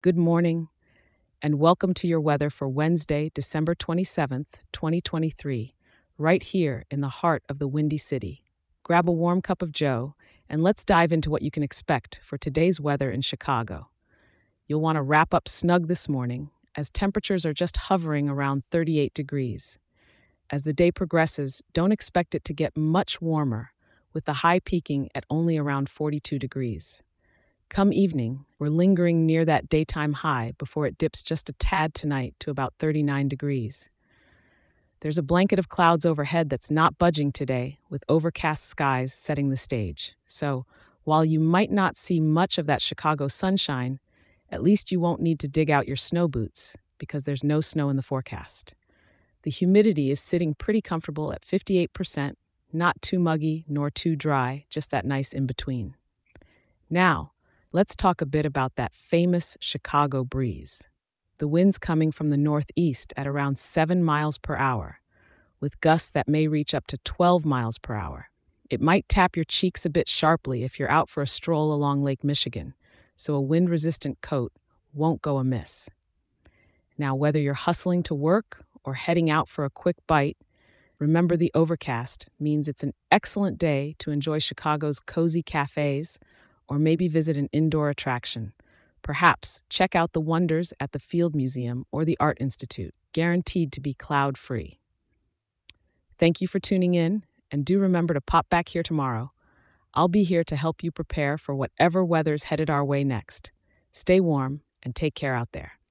Good morning, and welcome to your weather for Wednesday, December 27th, 2023, right here in the heart of the Windy City. Grab a warm cup of Joe, and let's dive into what you can expect for today's weather in Chicago. You'll want to wrap up snug this morning, as temperatures are just hovering around 38 degrees. As the day progresses, don't expect it to get much warmer, with the high peaking at only around 42 degrees. Come evening, we're lingering near that daytime high before it dips just a tad tonight to about 39 degrees. There's a blanket of clouds overhead that's not budging today, with overcast skies setting the stage. So, while you might not see much of that Chicago sunshine, at least you won't need to dig out your snow boots because there's no snow in the forecast. The humidity is sitting pretty comfortable at 58%, not too muggy nor too dry, just that nice in between. Now, let's talk a bit about that famous Chicago breeze. The wind's coming from the northeast at around 7 miles per hour, with gusts that may reach up to 12 miles per hour. It might tap your cheeks a bit sharply if you're out for a stroll along Lake Michigan, so a wind resistant coat won't go amiss. Now, whether you're hustling to work or heading out for a quick bite, remember the overcast means it's an excellent day to enjoy Chicago's cozy cafes or maybe visit an indoor attraction. Perhaps check out the wonders at the Field Museum or the Art Institute, guaranteed to be cloud free. Thank you for tuning in, and do remember to pop back here tomorrow. I'll be here to help you prepare for whatever weather's headed our way next. Stay warm and take care out there.